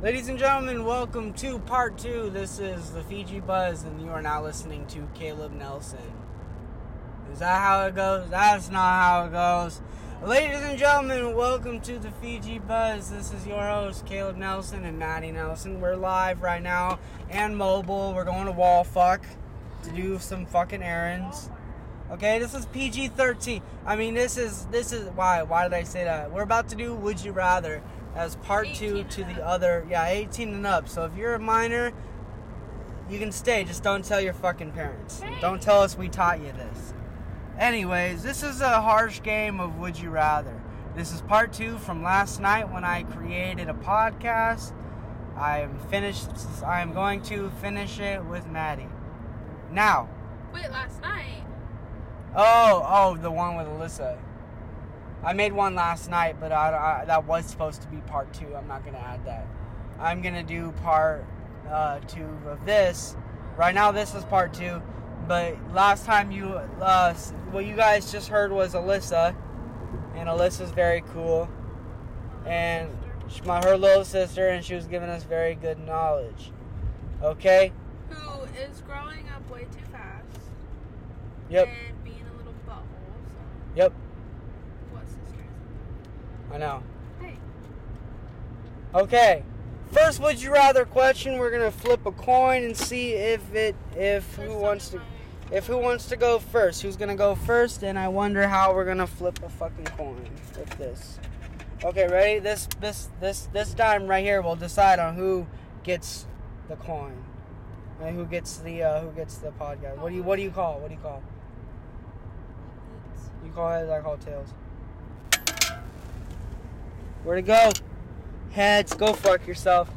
Ladies and gentlemen, welcome to part two. This is the Fiji Buzz, and you are now listening to Caleb Nelson. Is that how it goes? That's not how it goes. Ladies and gentlemen, welcome to the Fiji Buzz. This is your host, Caleb Nelson and Maddie Nelson. We're live right now and mobile. We're going to wall fuck to do some fucking errands. Okay, this is PG thirteen. I mean, this is this is why why did I say that? We're about to do Would You Rather as part two to the up. other. Yeah, eighteen and up. So if you're a minor, you can stay. Just don't tell your fucking parents. Hey. Don't tell us we taught you this. Anyways, this is a harsh game of Would You Rather. This is part two from last night when I created a podcast. I am finished. I am going to finish it with Maddie. Now. Wait, last night. Oh, oh, the one with Alyssa. I made one last night, but I, I, that was supposed to be part two. I'm not gonna add that. I'm gonna do part uh, two of this. Right now, this is part two, but last time you, uh, what you guys just heard was Alyssa, and Alyssa's very cool, and she, my her little sister, and she was giving us very good knowledge. Okay. Who is growing up way too fast. Yep. And being a little butthole. So, Yep. What sister is I know. Hey. Okay. First, would you rather question? We're gonna flip a coin and see if it if who wants to if who wants to go first. Who's gonna go first? And I wonder how we're gonna flip a fucking coin with this. Okay, ready? This this this this dime right here will decide on who gets the coin and who gets the uh, who gets the podcast. What do you what do you call? What do you call? You call heads, I call tails. Where'd it go? Heads, go fuck yourself.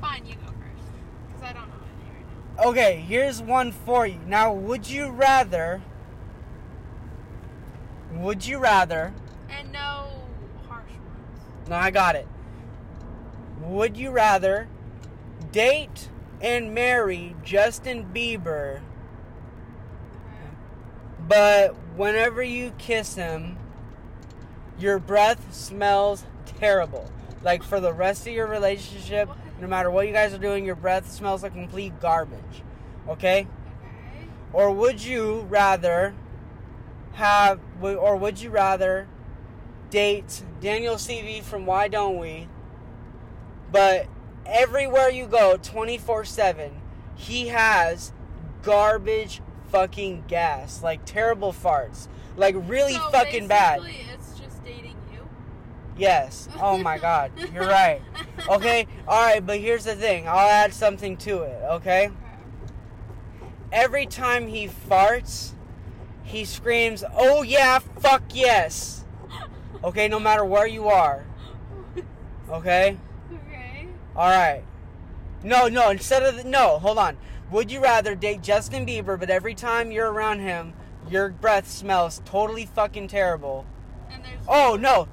Fine, you go first. Because I don't know any right now. Okay, here's one for you. Now, would you rather? Would you rather? And no harsh ones. No, I got it. Would you rather date and marry Justin Bieber, but whenever you kiss him, your breath smells terrible? Like for the rest of your relationship, no matter what you guys are doing, your breath smells like complete garbage. Okay? Or would you rather have, or would you rather date Daniel Seavey from Why Don't We, but everywhere you go, 24 7, he has garbage fucking gas, like terrible farts, like really So fucking bad. basically, It's just dating you. Yes. Oh my god, you're right. Okay, alright, but here's the thing I'll add something to it, okay? Every time he farts, he screams, "Oh yeah, fuck yes." Okay, no matter where you are. Okay? Okay. All right. No, no, instead of the, no, hold on. Would you rather date Justin Bieber but every time you're around him, your breath smells totally fucking terrible? And there's. Oh, no.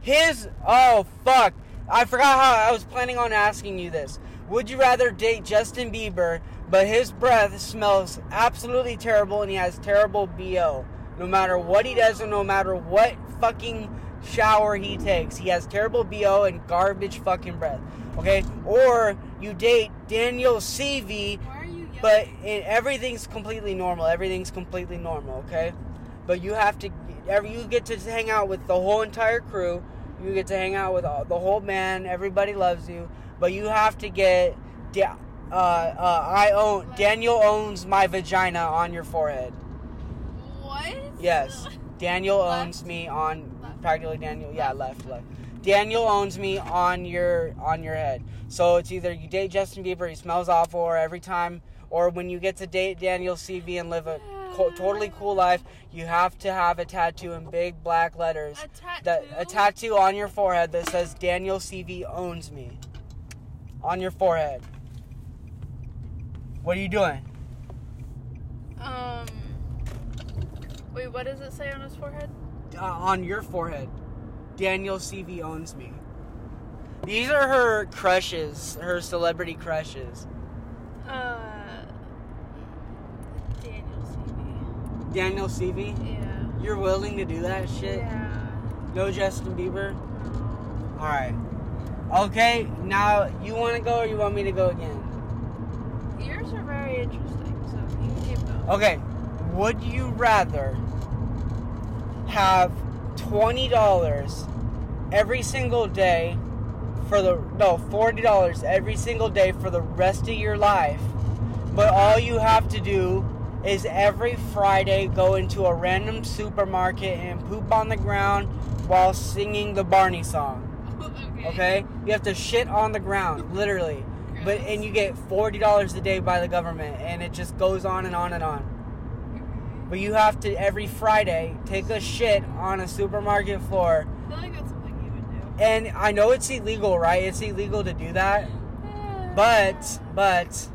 His oh fuck. I forgot how I was planning on asking you this. Would you rather date Justin Bieber, but his breath smells absolutely terrible and he has terrible BO? No matter what he does and no matter what fucking shower he takes, he has terrible BO and garbage fucking breath. Okay? Or you date Daniel Seavey, Why are you yelling? but it, everything's completely normal. Everything's completely normal, okay? But you have to, every you get to hang out with the whole entire crew. You get to hang out with all, the whole band. Everybody loves you, but you have to get, da- uh, uh, I own Daniel owns my vagina on your forehead. What? Yes, Daniel Left? owns me on Left? practically Daniel. Yeah, left, left. Daniel owns me on your on your head. So it's either you date Justin Bieber, he smells awful, or every time, or when you get to date Daniel Seavey and live a co- totally cool life, you have to have a tattoo in big black letters. A tattoo. That a tattoo on your forehead that says Daniel Seavey owns me. On your forehead. What are you doing? Um. Wait, what does it say on his forehead? uh, on your forehead. Daniel Seavey owns me. These are her crushes, her celebrity crushes. Uh. Daniel Seavey. Daniel Seavey, Yeah. you're willing to do that shit? Yeah. No Justin Bieber? No. Alright. Okay, now you want to go or you want me to go again? Yours are very interesting, so you can keep going. Okay, would you rather have twenty dollars every single day for the no forty dollars every single day for the rest of your life, but all you have to do is every Friday go into a random supermarket and poop on the ground while singing the Barney song. Okay, you have to shit on the ground, literally. But and you get forty dollars a day by the government, and it just goes on and on and on. But you have to every Friday take a shit on a supermarket floor. I feel like that's something you would do. And I know it's illegal, right? It's illegal to do that. But but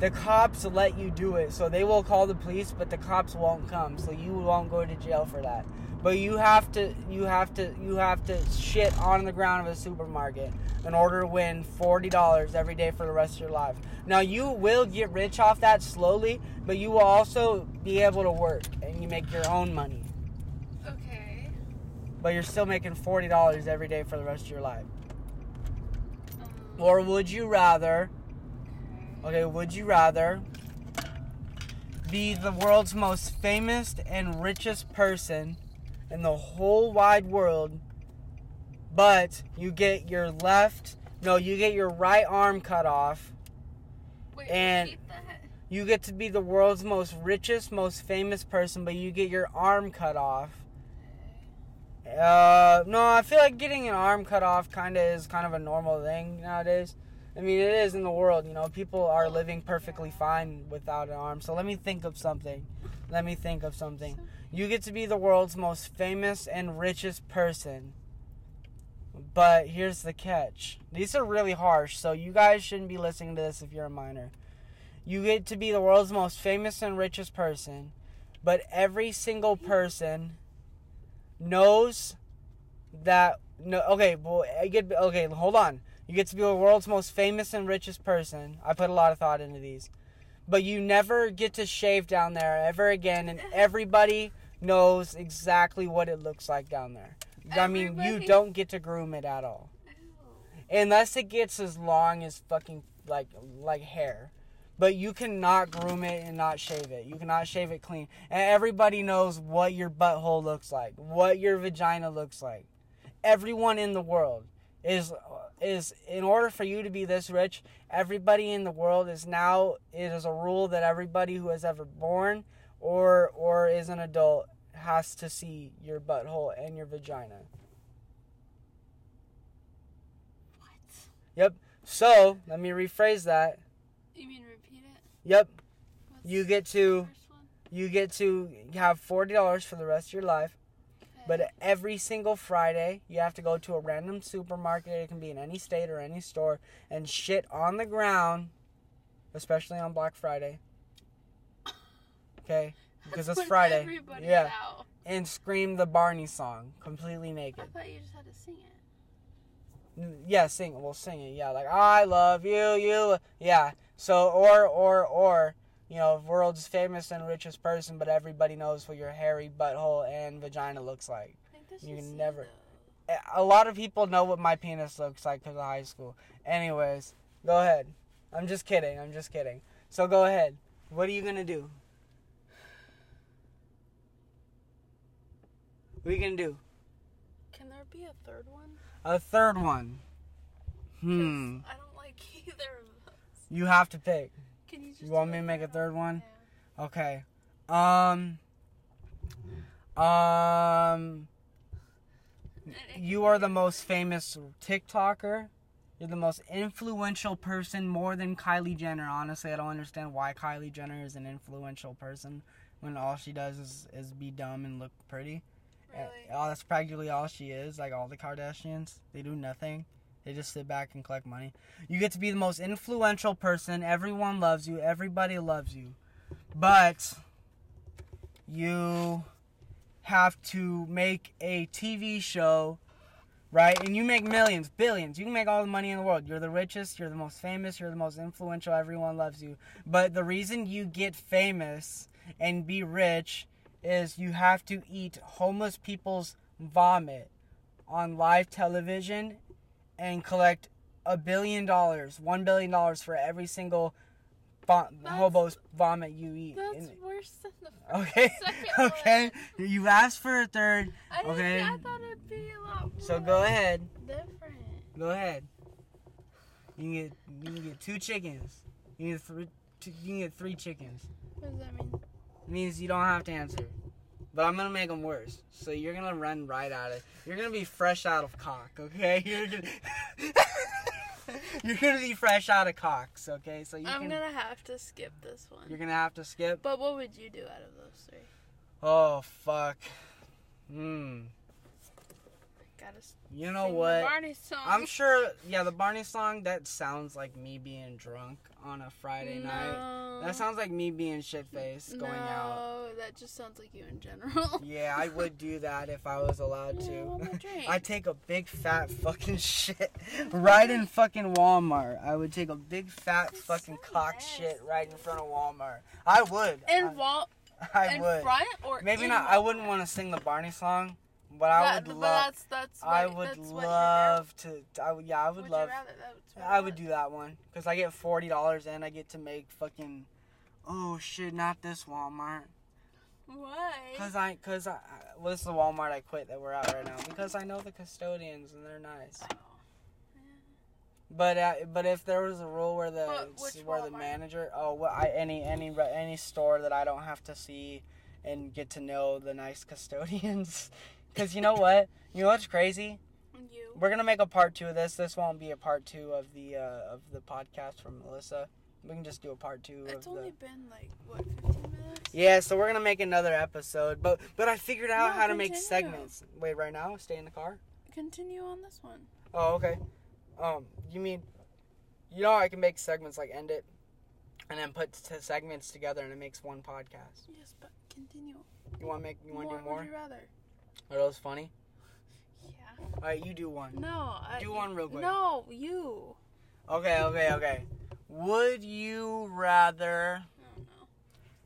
the cops let you do it. So they will call the police, but the cops won't come. So you won't go to jail for that. But you have to you have to you have to shit on the ground of a supermarket in order to win forty dollars every day for the rest of your life. Now you will get rich off that slowly, but you will also be able to work and you make your own money. Okay. But you're still making forty dollars every day for the rest of your life. Um, Or would you rather okay. Would you rather be the world's most famous and richest person in the whole wide world, but you get your left, no, you get your right arm cut off? Wait, and- You get to be the world's most richest, most famous person, but you get your arm cut off. Uh, no, I feel like getting an arm cut off kind of is kind of a normal thing nowadays. I mean, it is in the world. You know, people are living perfectly fine without an arm. So let me think of something. Let me think of something. You get to be the world's most famous and richest person. But here's the catch. These are really harsh, so you guys shouldn't be listening to this if you're a minor. You get to be the world's most famous and richest person, but every single person knows that no okay, well I get okay, hold on. You get to be the world's most famous and richest person. I put a lot of thought into these. But you never get to shave down there ever again and everybody knows exactly what it looks like down there. I mean, you don't get to groom it at all. Unless it gets as long as fucking like like hair. But you cannot groom it and not shave it. You cannot shave it clean. And everybody knows what your butthole looks like, what your vagina looks like. Everyone in the world is is in order for you to be this rich, everybody in the world is now it is a rule that everybody who has ever born or or is an adult has to see your butthole and your vagina. What? Yep. So, let me rephrase that. You mean repeat it? Yep. What's You get to first one? you get to have forty dollars for the rest of your life. But every single Friday, you have to go to a random supermarket. It can be in any state or any store, and shit on the ground, especially on Black Friday. Okay, because it's Friday. Yeah, out. and scream the Barney song completely naked. I thought you just had to sing it. Yeah, sing. We'll sing it. Yeah, like I love you, you. Yeah. So or or or you know, world's famous and richest person, but everybody knows what your hairy butthole and vagina looks like. I You can never-. A lot of people know what my penis looks like because of high school. Anyways, go ahead. I'm just kidding. I'm just kidding. So go ahead. What are you gonna do? What are you gonna do? Can there be a third one? A third one. Hmm. I don't like either of those. You have to pick. Can you You want me to make a third one? Yeah. Okay. Um. Um. You are the most famous TikToker. You're the most influential person, more than Kylie Jenner. Honestly, I don't understand why Kylie Jenner is an influential person when all she does is, is be dumb and look pretty. Uh, Really? Oh, that's practically all she is. Like all the Kardashians, they do nothing. They just sit back and collect money. You get to be the most influential person. Everyone loves you. Everybody loves you. But you have to make a TV show, right? And you make millions, billions. You can make all the money in the world. You're the richest, you're the most famous, you're the most influential. Everyone loves you. But the reason you get famous and be rich is you have to eat homeless people's vomit on live television and collect a billion dollars, one billion dollars for every single vo- That's- hobo's vomit you eat. That's in- worse than the first okay, second okay. one. You asked for a third, I Okay. I thought it'd be a lot more so go ahead. different. Go ahead. You can get you can get two chickens. You can get three. Two, you can get three chickens. What does that mean? It means you don't have to answer. But I'm gonna make them worse. So you're gonna run right at it. You're gonna be fresh out of cock, okay? You're gonna You're gonna be fresh out of cocks, okay? So you I'm can gonna have to skip this one. you're gonna have to skip. But what would you do out of those three? Oh fuck. Hmm. Gotta You know what? Barney song. I'm sure. Yeah, the Barney song. That sounds like me being drunk on a Friday night. That sounds like me being shit faced going no, out. that just sounds like you in general. Yeah, I would do that if I was allowed to. I'd take a big fat fucking shit right in fucking Walmart. I would take a big fat That's fucking so cock shit right in front of Walmart. I would. in wall, I, I in would. front or Maybe not. I wouldn't want to sing the Barney song, but I That- would love. That's, that's what, I would love to. I would. Yeah, I would Would love. Rather? I would do that one because I get forty dollars and I get to make fucking. Oh shit! Not this Walmart. Why? Cause I, cause I, well, this is the Walmart I quit that we're at right now because I know the custodians and they're nice. Oh. But uh, but if there was a rule where the where the manager, oh, well, I, any any any store that I don't have to see and get to know the nice custodians, because you know what, you know what's crazy? You. We're gonna make a part two of this. This won't be a part two of the uh, of the podcast from Melissa. We can just do a part two It's only the. been like what 15 minutes. Yeah, so we're gonna make another episode, but but I figured out No, how to make segments. Wait, right now, stay in the car. Continue on this one. Oh, okay. Um, you mean, you know, I can make segments like end it, and then put t- segments together, and it makes one podcast. Yes, but continue. You want to make? You want to do Would more? you rather? Are those funny? Yeah. All right, you do one. No. I, Do one real quick. No, you. Okay, okay, okay. Would you rather I don't know.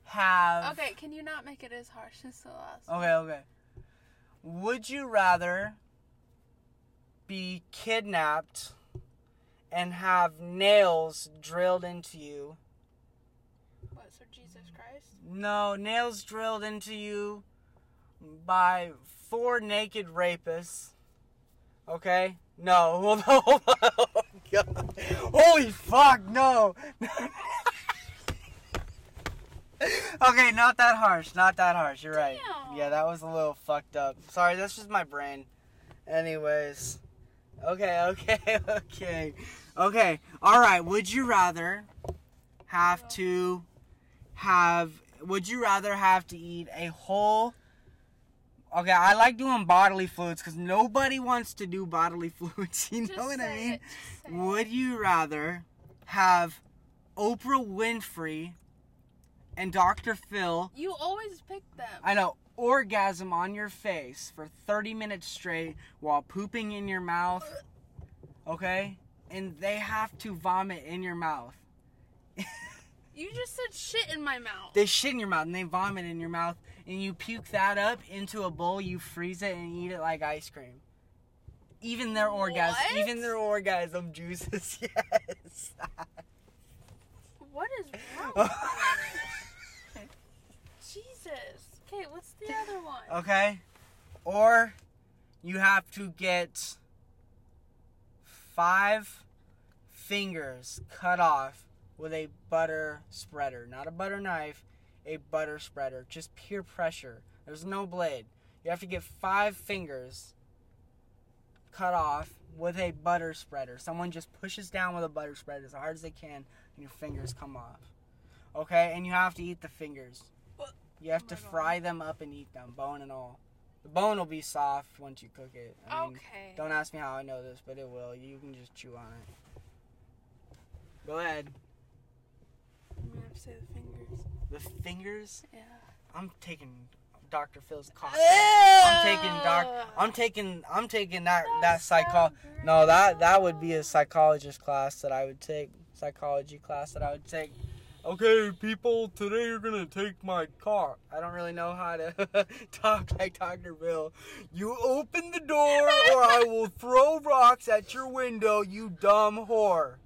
have? Okay, can you not make it as harsh as the last? Okay, okay. Would you rather be kidnapped and have nails drilled into you? What? So Jesus Christ? No, nails drilled into you by four naked rapists. Okay? No, hold on. Oh, God. Holy fuck, no. okay, not that harsh, not that harsh. You're right. Damn. Yeah, that was a little fucked up. Sorry, that's just my brain. Anyways. Okay, okay, okay. Okay, alright. Would you rather have to have would you rather have to eat a whole okay i like doing bodily fluids because nobody wants to do bodily fluids you know Just what i mean it, say it. would you rather have oprah winfrey and dr phil You always pick them. i know orgasm on your face for 30 minutes straight while pooping in your mouth okay and they have to vomit in your mouth You just said shit in my mouth. they shit in your mouth and they vomit in your mouth and you puke that up into a bowl you freeze it and eat it like ice cream even their orgasm What? even their orgasm juices yes What is wrong? Jesus. Okay, what's the other one? okay or you have to get five fingers cut off with a butter spreader not a butter knife a butter spreader just pure pressure there's no blade you have to get five fingers cut off with a butter spreader someone just pushes down with a butter spreader as hard as they can and your fingers come off okay and you have to eat the fingers you have Oh to God. fry them up and eat them bone and all the bone will be soft once you cook it I mean, Okay. don't ask me how I know this, but it will. You can just chew on it. Go ahead. I'm gonna have to say the fingers. The fingers. Yeah. I'm taking Dr. Phil's coffee. I'm taking doc. I'm taking. I'm taking that that psycho. No, that that would be a psychologist class that I would take. Psychology class that I would take. Okay, people, today you're gonna take my car. I don't really know how to talk like Dr. Phil. You open the door or I will throw rocks at your window, you dumb whore.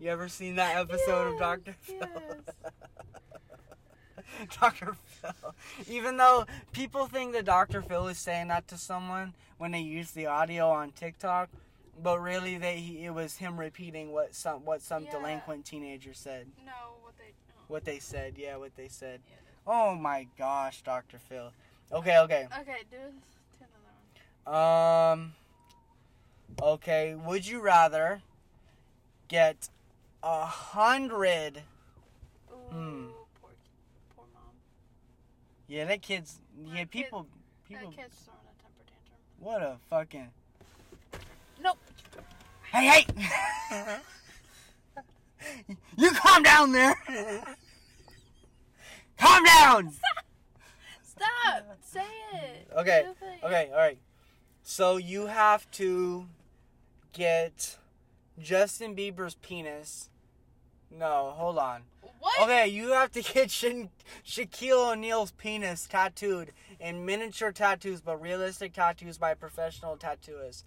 You ever seen that episode of Dr. Phil? yes. Dr. Phil. Even though people think that Dr. Phil is saying that to someone when they use the audio on TikTok, but really they he, it was him repeating what some what some Yeah. delinquent teenager said. No, what they. No. What they said, yeah, what they said. Yeah. Oh my gosh, Dr. Phil. Okay, okay. Okay, do, another one. Um Okay, would you rather get a hundred Hmm. Poor, poor mom. Yeah, that kid's yeah, That kid- people people That kid's throwing a temper tantrum. what a fucking Nope. Hey, hey! you calm down there! calm down! Stop! Say it. Okay, Do the thing. Okay, alright. So you have to get Justin Bieber's penis. No, hold on. What? Okay, you have to get Sha- Shaquille O'Neal's penis tattooed in miniature tattoos, but realistic tattoos by a professional tattooist.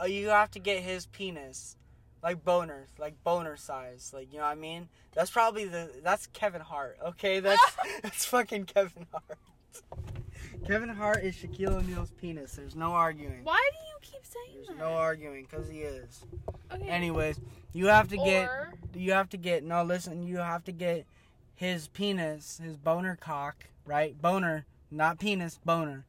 Uh, you have to get his penis, like boner, like boner size, like you know what I mean. That's probably the that's Kevin Hart. Okay, that's that's fucking Kevin Hart. Kevin Hart is Shaquille O'Neal's penis. There's no arguing. Why do you keep saying There's that? no arguing, cause he is. Okay. Anyways, you have to get Or- you have to get no listen you have to get his penis his boner cock right boner not penis boner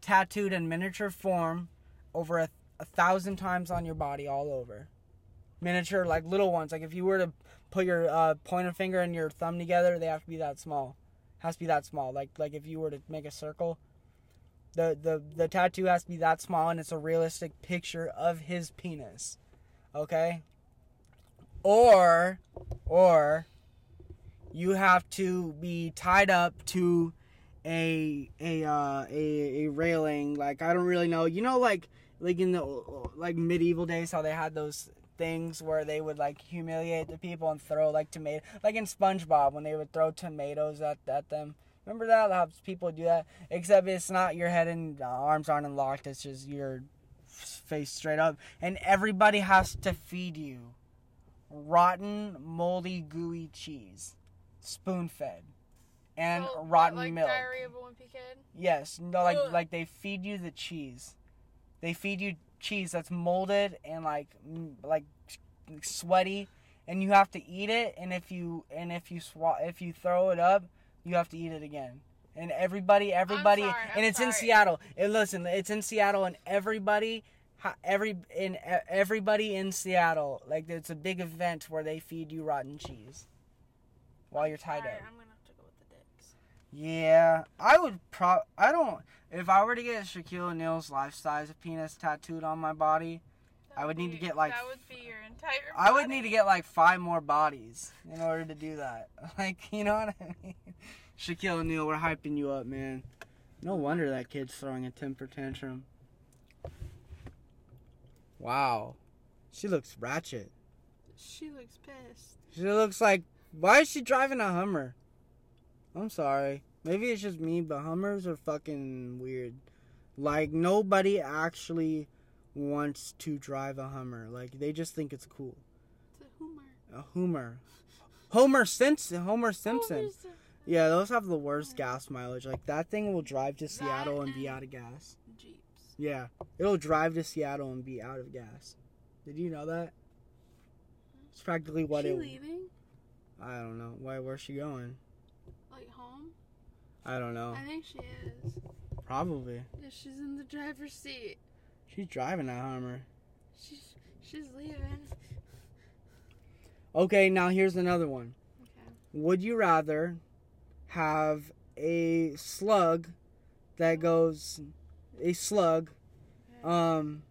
tattooed in miniature form over a, a thousand times on your body all over miniature like little ones like if you were to put your uh, pointer finger and your thumb together they have to be that small has to be that small like like if you were to make a circle the the the tattoo has to be that small and it's a realistic picture of his penis okay? Or or you have to be tied up to a a uh a, a railing like i don't really know you know like like in the like medieval days how they had those things where they would like humiliate the people and throw like tomato like in spongebob when they would throw tomatoes at, at them remember that how people do that except it's not your head and uh, arms aren't unlocked it's just your face straight up and everybody has to feed you rotten, moldy, gooey cheese, spoon fed, and what, rotten like milk. Diarrhea of a Wimpy Kid. Yes, no, like Ugh. like they feed you the cheese. They feed you cheese that's molded and like like sweaty, and you have to eat it. And if you and if you swa- if you throw it up, you have to eat it again. And everybody, everybody, sorry, and I'm it's in. Seattle. And listen, it's in Seattle, and everybody, every in everybody in Seattle, like it's a big event where they feed you rotten cheese while you're tied up. I'm gonna have to go with the dicks. Yeah, I would pro. I don't. If I were to get Shaquille O'Neal's life size penis tattooed on my body, I would need to get, like, That would be your entire. I would need to get like five more bodies in order to do that. Like, you know what I mean? Shaquille O'Neal, we're hyping you up, man. No wonder that kid's throwing a temper tantrum. Wow, she looks ratchet. She looks pissed. She looks like. Why is she driving a Hummer? I'm sorry. Maybe it's just me, but Hummers are fucking weird. Like, nobody actually wants to drive a Hummer. Like, they just think it's cool. It's a humor. A Hummer. Homer Simpson. Homer Simpson. There's a- Yeah, those have the worst gas mileage. Like, that thing will drive to Seattle and be out of gas. Jeeps. Yeah. It'll drive to Seattle and be out of gas. Did you know that? It's practically what she it. leaving? I don't know. Why? Where's she going? Like home? I don't know. I think she is. Probably. Yeah, she's in the driver's seat. She's driving that Hummer. She's she's leaving. Okay, now here's another one. Okay. Would you rather have a slug that goes a slug um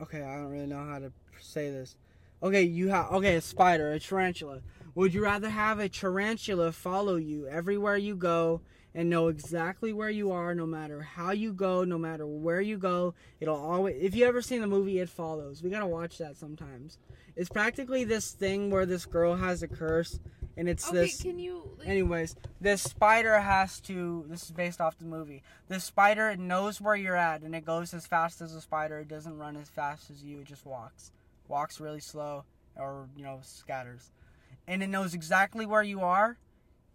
okay, I don't really know how to say this. Okay, you have okay, a spider, a tarantula. Would you rather have a tarantula follow you everywhere you go and know exactly where you are no matter how you go, no matter where you go. It'll always if you ever seen the movie It Follows, we got to watch that sometimes. It's practically this thing where this girl has a curse and it's Okay, this can you? Like, Anyways, this spider has to. This is based off the movie. This spider it knows where you're at, and it goes as fast as a spider. It doesn't run as fast as you. It just walks, walks really slow, or you know scatters, and it knows exactly where you are,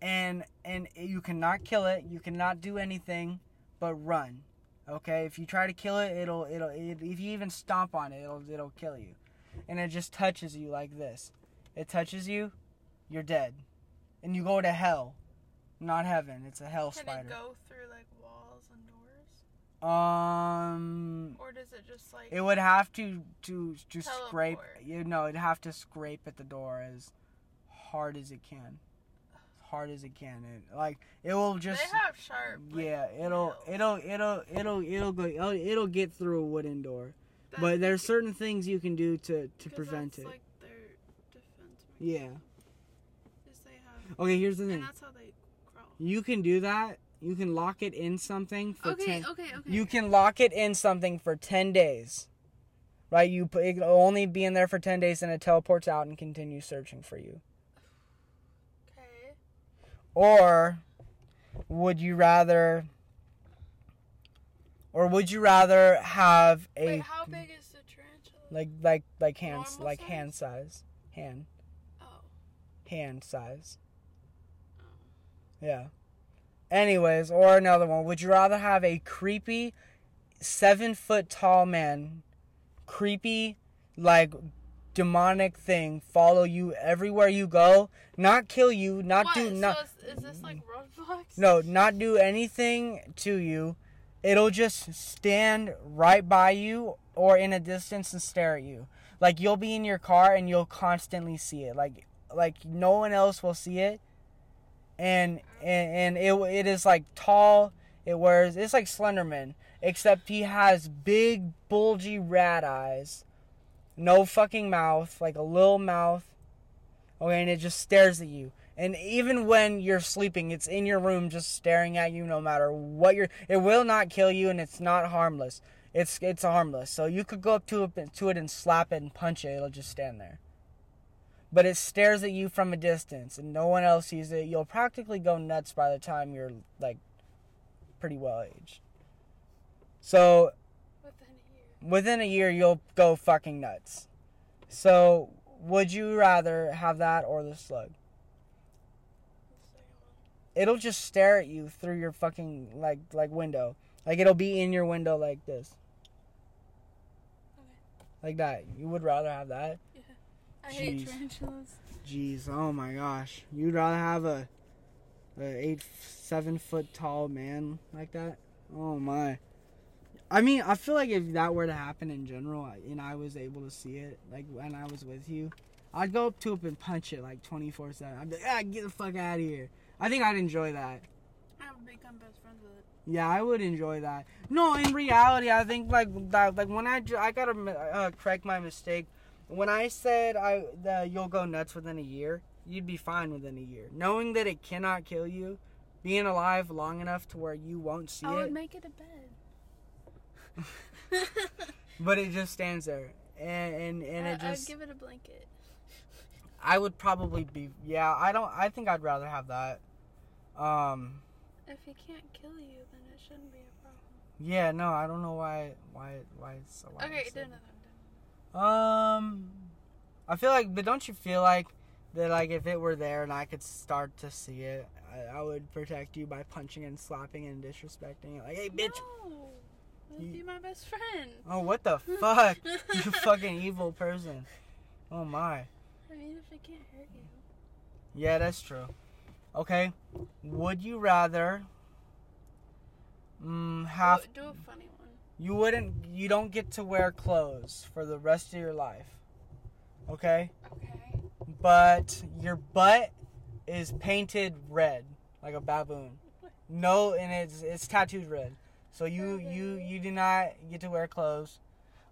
and and you cannot kill it. You cannot do anything but run. Okay, if you try to kill it, it'll it'll it, if you even stomp on it, it'll it'll kill you, and it just touches you like this. It touches you, you're dead and you go to hell, not heaven. It's a hell can spider. it go through like walls and doors, Um, or does it just like? it would have to to to scrape. You know, it'd have to scrape at the door as hard as it can, hard as it can. It like it will just. they have sharp. Like, yeah, it'll it'll it'll it'll it'll go it'll, it'll get through a wooden door. That- But there's certain things you can do to to prevent it. Like their defense. Yeah. they have, Okay, here's the and thing. that's how they crawl. You can do that. You can lock it in something for Okay, ten. okay, okay. You can lock it in something for 10 days. Right? You it will only be in there for 10 days and it teleports out and continues searching for you. Or would you rather or would you rather have a Wait, how big is the tarantula? like like like hands like size? hand size. Hand oh. hand size. Oh. Yeah. Anyways, or another one. Would you rather have a creepy seven foot tall man, creepy, like demonic thing follow you everywhere you go, not kill you, not what? do so not is, is this like Roblox? no, not do anything to you. It'll just stand right by you or in a distance and stare at you. Like you'll be in your car and you'll constantly see it. Like like no one else will see it. And and, and it it is like tall. It wears it's like Slenderman, except he has big bulgy rat eyes. No fucking mouth, like a little mouth. Okay, and it just stares at you. And even when you're sleeping, it's in your room just staring at you no matter what you're it will not kill you and it's not harmless. It's it's harmless. So you could go up to it to it and slap it and punch it, it'll just stand there. But it stares at you from a distance and no one else sees it. You'll practically go nuts by the time you're like pretty well aged. So Within a year. within a year you'll go fucking nuts. So would you rather have that or the slug? The second one. it'll just stare at you through your fucking like like window. Like it'll be in your window like this. Like that. You would rather have that? Yeah. I hate Jeez. tarantulas. Jeez, oh my gosh. You'd rather have a a eight seven foot tall man like that? Oh my. I mean, I feel like if that were to happen in general, and I was able to see it, like when I was with you, I'd go up to it and punch it like twenty four seven. I'd be like, ah, get the fuck out of here. I think I'd enjoy that. I would become best friends with it. Yeah, I would enjoy that. No, in reality, I think like that, like when I I gotta uh, correct my mistake. When I said I that you'll go nuts within a year, you'd be fine within a year, knowing that it cannot kill you, being alive long enough to where you won't see it. I it, would make it a bed. but it just stands there, and and, and I, it just I'd give it a blanket. I would probably be yeah. I don't. I think I'd rather have that. Um. If he can't kill you, then it shouldn't be a problem. Yeah. No. I don't know why. Why. Why it's so. Why okay, it's do another one. Um, I feel like, but don't you feel like that? Like if it were there and I could start to see it, I, I would protect you by punching and slapping and disrespecting it. Like, hey, bitch! No. You- be my best friend. Oh, what the fuck? you fucking evil person! Oh my. I mean, if it can't hurt you. Yeah, that's true. Okay, would you rather? Mm, have do, do a funny one. you wouldn't you don't get to wear clothes for the rest of your life. Okay? Okay. but your butt is painted red like a baboon. No, and it's it's tattooed red. So you you you do not get to wear clothes,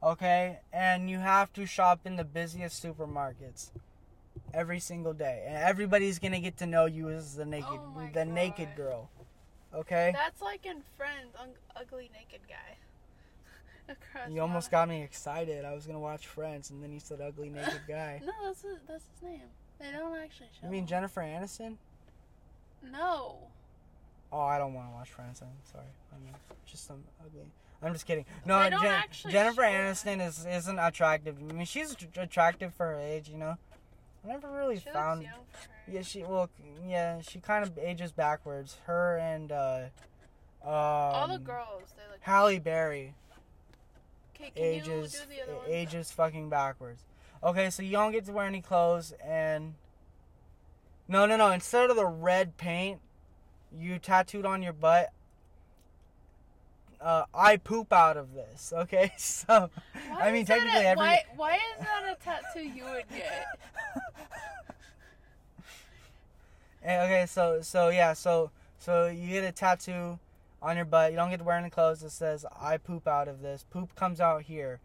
okay? And you have to shop in the busiest supermarkets every single day, and everybody's gonna get to know you as the naked Oh the naked girl. Okay. That's like in Friends, ugly naked guy. Across You almost got me excited. I was gonna watch Friends, and then you said ugly naked guy. No, that's his, that's his name. They don't actually show. You mean. Jennifer Aniston? No. Oh, I don't want to watch Friends. I'm sorry. I mean, just some ugly. I'm just kidding. No, They don't Jen- actually Jennifer her. Aniston is isn't attractive. I mean, she's att- attractive for her age. You know. I never really She found. looks young for her. Yeah, she well, yeah, she kind of ages backwards. Her and uh, um, All the girls, they look. Halle Berry Okay, can ages you do the other one? ages fucking backwards. Okay, so you don't get to wear any clothes and no, no, no. Instead of the red paint you tattooed on your butt, uh, I poop out of this. Okay, so Why I mean technically a, every. Why, why is that a tattoo you would get? Eh, okay, so so yeah, so so you get a tattoo on your butt. You don't get to wear any clothes that says "I poop out of this." Poop comes out here,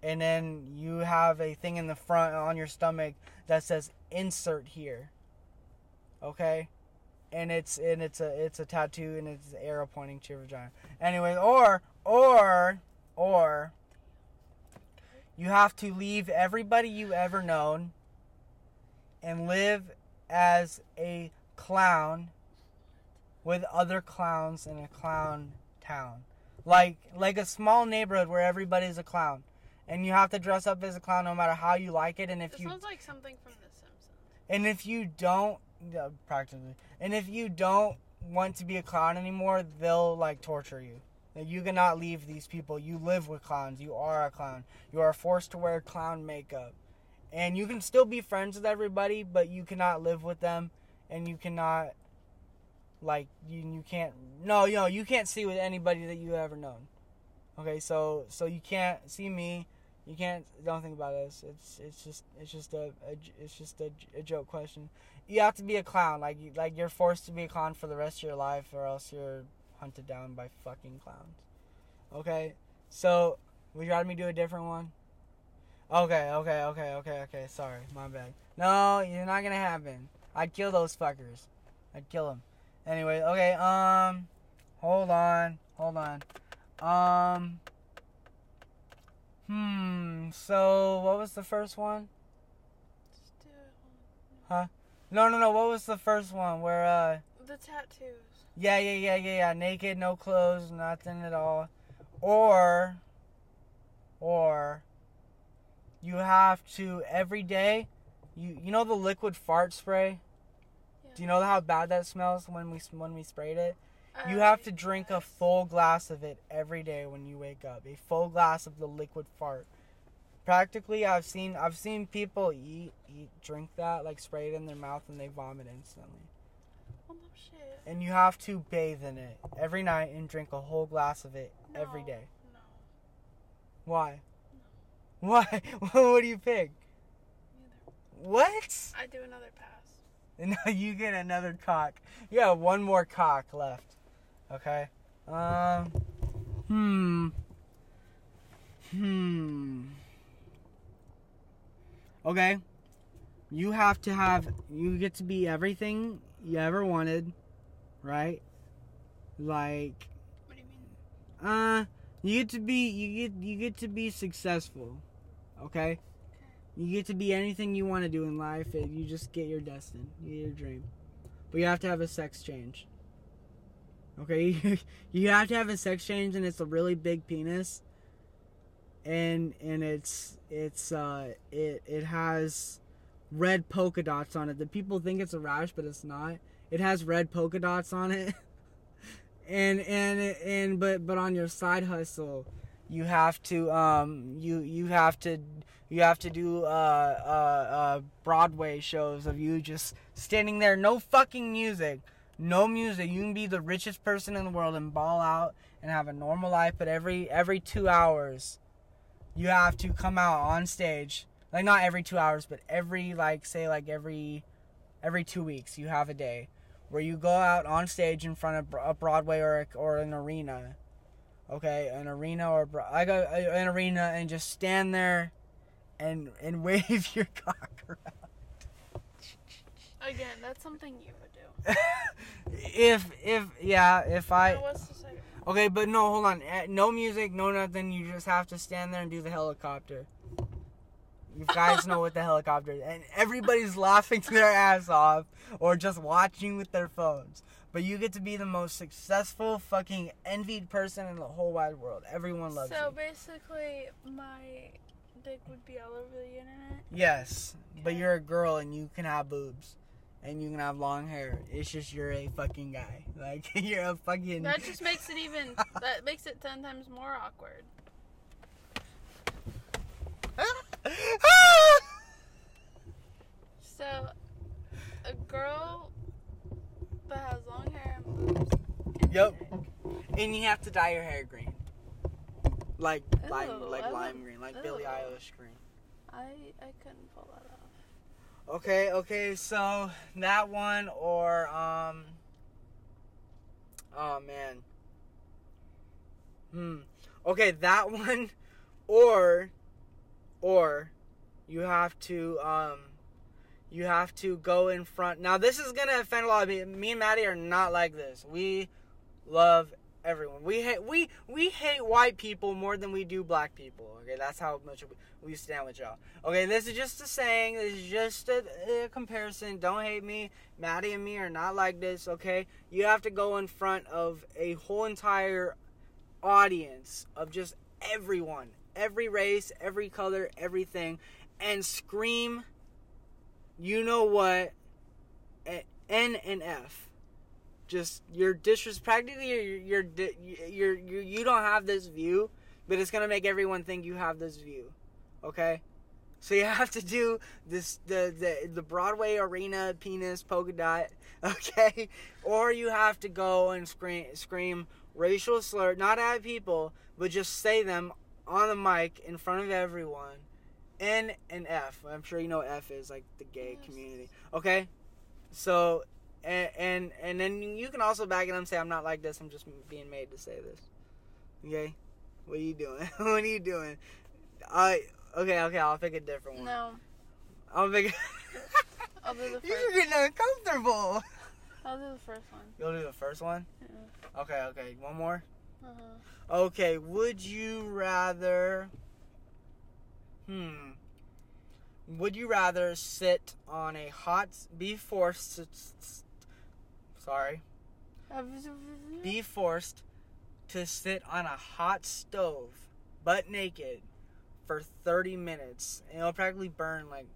and then you have a thing in the front on your stomach that says "Insert here." Okay, and it's and it's a it's a tattoo and it's an arrow pointing to your vagina. Anyway, or or or you have to leave everybody you ever known and live as a clown with other clowns in a clown town. Like like a small neighborhood where everybody's a clown. And you have to dress up as a clown no matter how you like it and if This you sounds like something from The Simpsons. and if you don't yeah, practically and if you don't want to be a clown anymore, they'll like torture you. You cannot leave these people. You live with clowns. You are a clown. You are forced to wear clown makeup. And you can still be friends with everybody, but you cannot live with them and you cannot like you you can't no, you know, you can't see with anybody that you ever known. Okay, so so you can't see me. You can't don't think about this. It's it's just it's just a, a it's just a, a joke question. You have to be a clown. Like like you're forced to be a clown for the rest of your life, or else you're hunted down by fucking clowns. Okay, so would you rather me do a different one? Okay, okay, okay, okay, okay. Sorry, my bad. No, you're not gonna happen. I'd kill those fuckers. I'd kill them. Anyway, okay. Um, hold on, hold on. Um. Hmm. So, what was the first one? It. No, no, no. What was the first one? Where uh. The tattoos. Yeah, yeah, yeah, yeah, yeah. Naked, no clothes, nothing at all. Or, or, you have to every day. You you know the liquid fart spray. Yeah. Do you know how bad that smells when we when we sprayed it? You Uh, have to drink a full glass of it every day when you wake up. A full glass of the liquid fart. Practically, I've seen I've seen people eat eat drink that like spray it in their mouth and they vomit instantly. Oh, no shit. And you have to bathe in it every night and drink a whole glass of it every No, day. No. Why? Why? what do you pick? Neither. What? I do another pass. And now you get another cock. You have one more cock left. Okay. Um. Hmm. Hmm. Okay. You have to have. You get to be everything you ever wanted, right? Like, What do you mean? uh, you get to be. You get. You get to be successful. Okay. You get to be anything you want to do in life. and You just get your destiny, you get your dream. But you have to have a sex change. Okay, you have to have a sex change, and it's a really big penis. And and it's it's uh it it has red polka dots on it. The people think it's a rash, but it's not. It has red polka dots on it. and and and but but on your side hustle, you have to um you you have to you have to do uh, uh, uh, Broadway shows of you just standing there, no fucking music, no music. You can be the richest person in the world and ball out and have a normal life, but every every two hours, you have to come out on stage. Like not every two hours, but every like say like every every two weeks, you have a day where you go out on stage in front of a Broadway or a, or an arena. Okay, an arena or I go an arena and just stand there and and wave your cock around. Again, that's something you would do. if if yeah, if I Now, what's the second one? okay, but no, hold on. Eh, No music, no nothing. You just have to stand there and do the helicopter. You guys know what the helicopter is, and everybody's laughing their ass off or just watching with their phones. But you get to be the most successful, fucking envied person in the whole wide world. Everyone loves So you. So basically, my dick would be all over the internet. Yes, but you're a girl and you can have boobs. And you can have long hair. It's just you're a fucking guy. Like you're a fucking. That just makes it even. that makes it ten times more awkward. So, a girl that has long hair and boobs. and Yep. and you have to dye your hair green. Like lime, like oh, I lime green, like Billie. Oh. Eilish green. I I couldn't pull that off. Okay, okay, so that one or um. Oh man. Hmm. Okay, that one, or, or, you have to um, you have to go in front. Now this is gonna offend a lot of people. Me and Maddie are not like this. We love everyone. We hate we we hate white people more than we do black people. Okay, that's how much we, stand with y'all. Okay, this is just a saying. This is just a, a comparison. Don't hate me. Maddie and me are not like this. Okay, you have to go in front of a whole entire audience of just everyone, every race, every color, everything, and scream. You know what? N and F just you're disres practically you're you're, you're you're you don't have this view but it's gonna make everyone think you have this view okay? So you have to do this the the, the broadway arena penis polka dot okay? Or you have to go and scream scream racial slur not at people but just say them on the mic in front of everyone n and f. I'm sure you know what f is like the gay community okay? So and, and and then you can also back it up and say I'm not like this. I'm just being made to say this. Okay, what are you doing? what are you doing? I okay okay. I'll pick a different one. No, I'll pick. I'll do the You're getting uncomfortable. I'll do the first one. You'll do the first one. Yeah. Okay okay. One more. Uh-huh. Okay. Would you rather? Hmm. Would you rather sit on a hot? Be forced to. Sorry. be forced to sit on a hot stove, butt naked, for 30 minutes. And it'll practically burn like,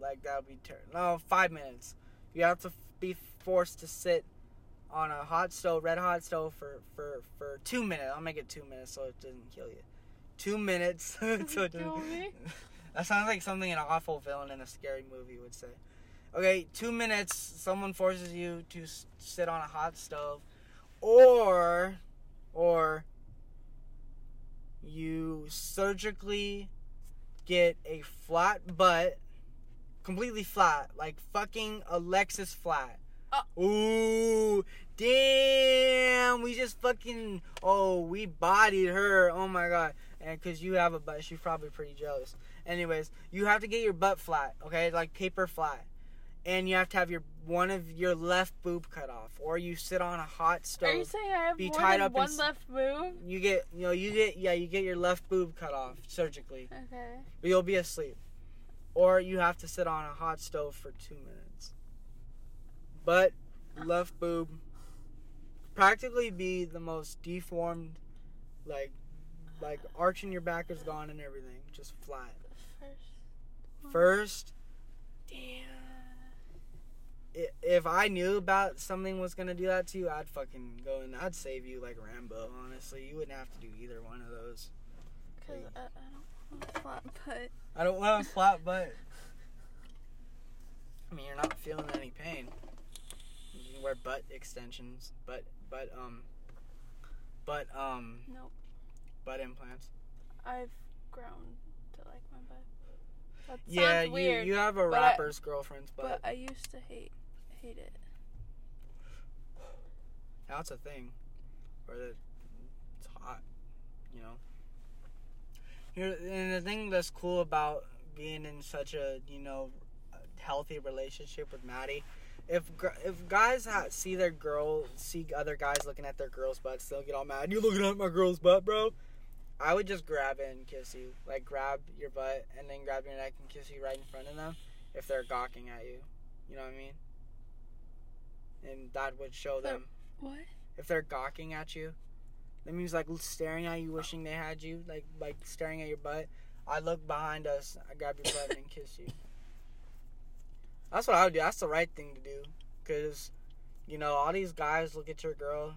like that would be ter- no five minutes. You have to f- be forced to sit on a hot stove, red hot stove for for for two minutes. I'll make it two minutes so it doesn't kill you. Two minutes. so it doesn't- that sounds like something an awful villain in a scary movie would say. Okay, two minutes. Someone forces you to s- sit on a hot stove, or, or you surgically get a flat butt, completely flat, like fucking Alexis flat. Oh. Ooh, damn! We just fucking oh, we bodied her. Oh my god! And because you have a butt, she's probably pretty jealous. Anyways, you have to get your butt flat, okay, like paper flat, and you have to have your one of your left boob cut off, or you sit on a hot stove. Are you saying I have Be more tied than up in one left boob? you get, you know, you get, yeah, you get your left boob cut off surgically, Okay. but you'll be asleep, or you have to sit on a hot stove for two minutes. But left boob practically be the most deformed, like, like arching your back is gone and everything, just flat. First. First, Damn. If I knew about something was gonna do that to you, I'd fucking go and I'd save you like Rambo. Honestly, you wouldn't have to do either one of those. Because I, I don't want a flat butt. I don't want a flat butt. I mean, you're not feeling any pain. You can wear butt extensions, but but um, but um, Nope. butt implants. I've grown to like my butt. That yeah, you weird, you have a but I- rapper's girlfriend's butt. but I used to hate hate it. now it's a thing, or the, it's hot. You know. Here and the thing that's cool about being in such a you know healthy relationship with Maddie. If if guys ha- see their girl see other guys looking at their girl's butts, they'll get all mad. You looking at my girl's butt, bro? I would just grab it and kiss you, like grab your butt and then grab your neck and kiss you right in front of them if they're gawking at you. You know what I mean? And that would show But- them What? if they're gawking at you. That means like staring at you, wishing they had you, like like staring at your butt. I look behind us, I grab your butt and kiss you. That's what I would do. That's the right thing to do, cause you know all these guys look at your girl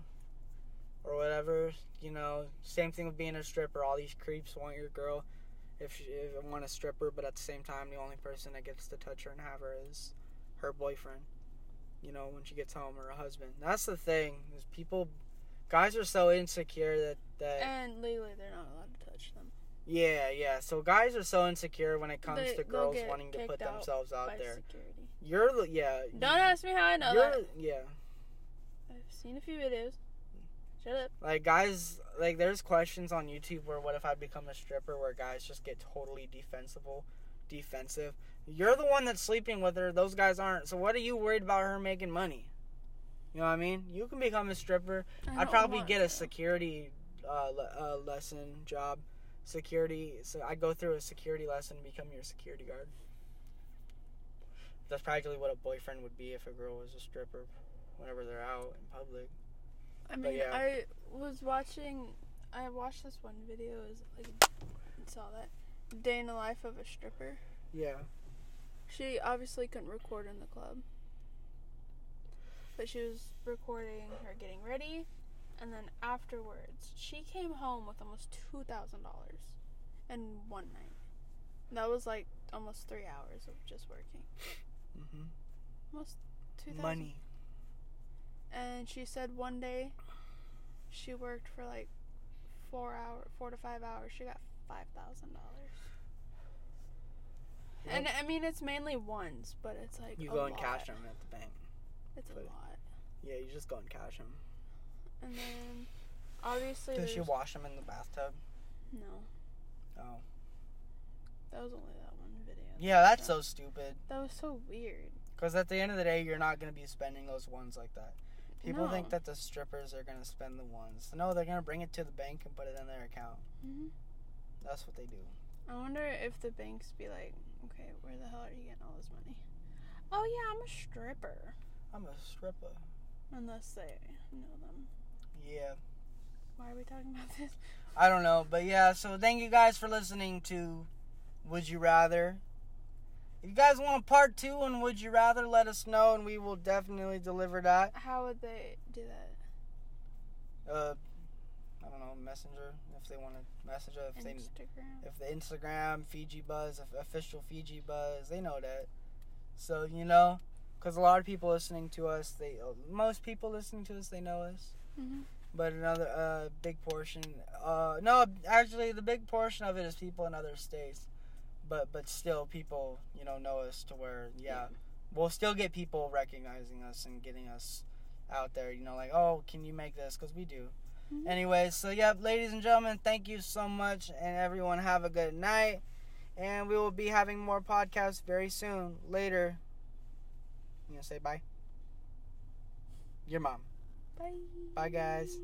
or whatever. You know, same thing with being a stripper. All these creeps want your girl. If she if want a stripper, but at the same time, the only person that gets to touch her and have her is her boyfriend. You know, when she gets home, or her husband. That's the thing. Is people, guys are so insecure that that. And legally, they're not allowed to touch them. Yeah, yeah. So guys are so insecure when it comes They- to girls wanting to put themselves out there. security. You're the yeah. Don't ask me how I know You're that. yeah. I've seen a few videos. Shut up. Like guys, like there's questions on YouTube where what if I become a stripper where guys just get totally defensible, defensive. You're the one that's sleeping with her. Those guys aren't. So what are you worried about her making money? You know what I mean? You can become a stripper. I I'd probably get a security uh, le- uh, lesson job. Security. So I go through a security lesson and become your security guard. That's practically what a boyfriend would be if a girl was a stripper whenever they're out in public. I mean, yeah. I was watching. I watched this one video. It was like saw that day in the life of a stripper. Yeah. She obviously couldn't record in the club, but she was recording her getting ready, and then afterwards, she came home with almost two thousand dollars in one night. That was like almost three hours of just working. hmm Almost two thousand. Money. And she said one day she worked for like four hour, four to five hours. She got five thousand dollars. And I mean, it's mainly ones, but it's like You go and lot. cash them at the bank. It's a lot. Yeah, you just go and cash them. And then obviously Does she wash them in the bathtub? no. Oh. That was only that one video. Yeah, that's so stupid. That was so weird. Because at the end of the day, you're not going to be spending those ones like that. People think that the strippers are going to spend the ones. No, they're going to bring it to the bank and put it in their account. hmm That's what they do. I wonder if the banks be like, okay, where the hell are you getting all this money? Oh yeah, I'm a stripper. I'm a stripper. Unless they know them. Yeah. Why are we talking about this? I don't know. But yeah, so thank you guys for listening to Would You Rather. If you guys want a part two and Would You Rather, let us know and we will definitely deliver that. How would they do that? Uh, I don't know, Messenger, if they want to message us. If they Instagram. if the Instagram Fiji Buzz, if official Fiji Buzz, they know that. So you know, because a lot of people listening to us, they most people listening to us, they know us. hmm But another uh, big portion, uh, no, actually, the big portion of it is people in other states. But but still, people you know know us to where yeah, we'll still get people recognizing us and getting us out there. You know, like oh, can you make this? Because we do. Mhm. Anyways, so yeah, ladies and gentlemen, thank you so much, and everyone have a good night. And we will be having more podcasts very soon. Later. You gonna say bye? Your mom. Bye. Bye, guys.